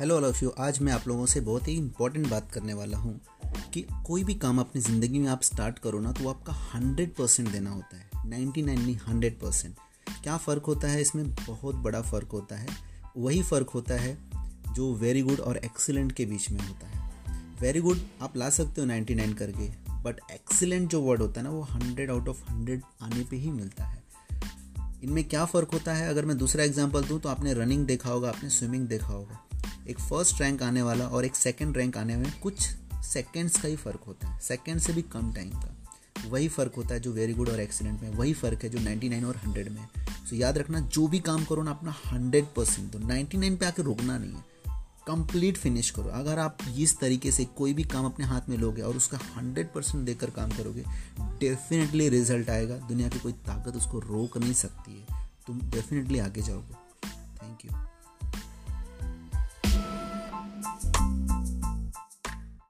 Hello all of you आज मैं आप लोगों से बहुत ही इंपॉर्टेंट बात करने वाला हूँ कि कोई भी काम अपनी ज़िंदगी में आप स्टार्ट करो ना तो आपका हंड्रेड परसेंट देना होता है। नाइन्टी नाइन नहीं हंड्रेड परसेंट क्या फ़र्क होता है? इसमें बहुत बड़ा फ़र्क होता है। वही फ़र्क होता है जो वेरी गुड और एक्सीलेंट के बीच में होता है। वेरी गुड आप ला सकते हो नाइन्टी नाइन करके बट एक्सीलेंट जो वर्ड होता है ना, वो हंड्रेड आउट ऑफ़ हंड्रेड आने पर ही मिलता है। इनमें क्या फ़र्क होता है? अगर मैं दूसरा एग्ज़ाम्पल दूँ तो आपने रनिंग देखा होगा, आपने स्विमिंग देखा होगा। एक फ़र्स्ट रैंक आने वाला और एक सेकेंड रैंक आने में कुछ सेकेंड्स का ही फ़र्क होता है। सेकेंड से भी कम टाइम का। वही फ़र्क होता है जो वेरी गुड और एक्सीलेंट में। वही फ़र्क है जो 99 और 100 में। सो so, याद रखना जो भी काम करो ना अपना 100 परसेंट तो 99 पे आके रुकना नहीं है। कंप्लीट फिनिश करो। अगर आप इस तरीके से कोई भी काम अपने हाथ में लोगे और उसका 100 परसेंट देकर काम करोगे डेफिनेटली रिज़ल्ट आएगा। दुनिया की कोई ताकत उसको रोक नहीं सकती है। तुम डेफिनेटली आगे जाओगे।